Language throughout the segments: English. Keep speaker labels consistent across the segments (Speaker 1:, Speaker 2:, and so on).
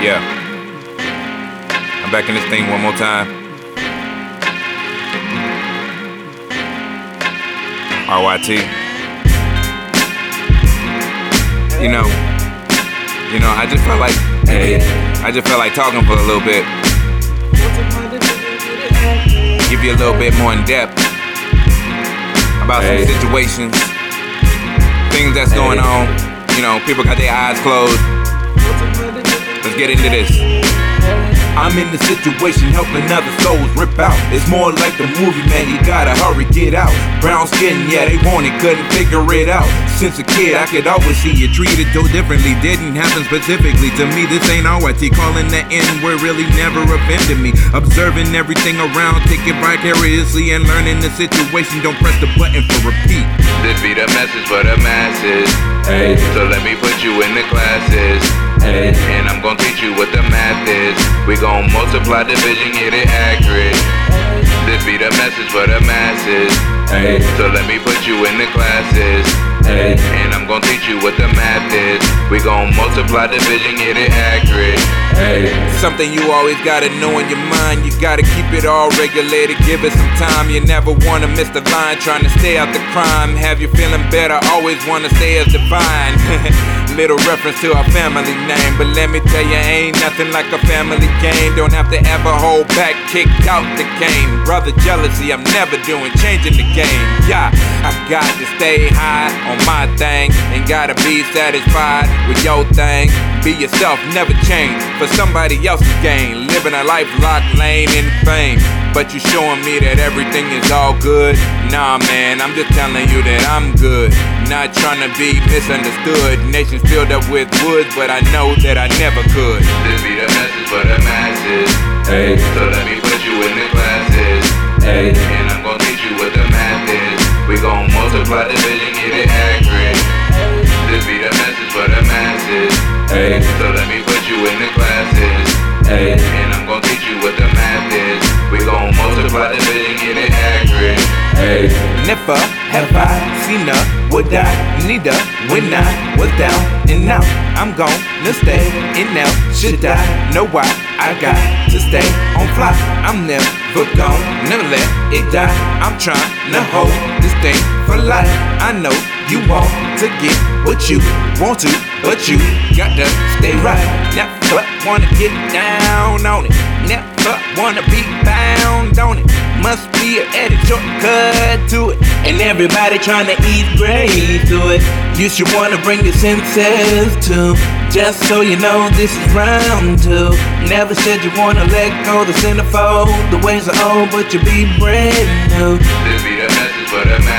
Speaker 1: Yeah. I'm back in this thing one more time. RYT. You know, you know, I just felt like, hey, I just felt like talking for a little bit. Give you a little bit more in depth about some situations, things that's going on. You know, people got their eyes closed. Let's get into this.
Speaker 2: I'm in the situation helping other souls rip out. It's more like the movie, man. You gotta hurry, get out. Brown skin, yeah, they want it, couldn't figure it out. Since a kid, I could always see you treated so differently. Didn't happen specifically to me. This ain't RYT. Calling the N word really never offended me. Observing everything around, taking vicariously and learning the situation. Don't press the button for repeat.
Speaker 3: This be the message for the masses. Hey, so let me put you in the classes. Hey, We gon' multiply division, get it accurate. This be the message for the masses. Hey, so let me put you in the classes. Hey, and I'm gonna teach you what the math is. We gon' multiply division, get it accurate. Hey,
Speaker 1: Something you always gotta know in your mind. You gotta keep it all regulated, give it some time. You never wanna miss the line, trying to stay out the crime. Have you feeling better? Always wanna stay as divine. Little reference to our family name, but let me tell you, ain't nothing like a family game. Don't have to ever hold back, kicked out the game. Brother jealousy, I'm never doing, changing the game. Yeah, I got to stay high on my thing, and gotta be satisfied with your thing. Be yourself, never change for somebody else's gain. Living a life locked lane in fame. But you showing me that everything is all good. Nah, man, I'm just telling you that I'm good. Not trying to be misunderstood. Nations filled up with woods, but I know that I never could.
Speaker 3: Multiply division, get it accurate. This be the message for the masses. Hey, so let me put you in the classes. Hey, and I'm gonna teach you what the math is. We gon' multiply division, get it accurate. Hey.
Speaker 2: Never have I seen her, would I need her when I was down and out. I'm gonna stay in now. Should I know why I got to stay on fly? I'm never gonna never let it die. I'm trying to hold this thing for life. I know you want to get what you want to, but you got to stay right. Never wanna get down on it. Never wanna be bound on it. Must be an edit shortcut to it. And everybody trying to eat grave to it. You should wanna bring your senses to. Just so you know, this is round two. Never said you wanna let go the centerfold. The ways are old, but you be brand new.
Speaker 3: This be the message. Hey,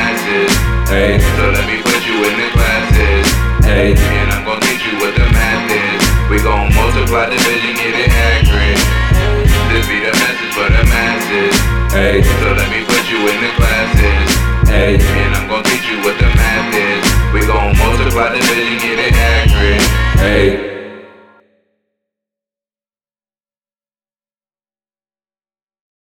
Speaker 3: so let me put you in the classes. Hey, and I'm gonna teach you what the math is. We gon' multiply division, get it accurate. This be the message for the masses. Hey, so let me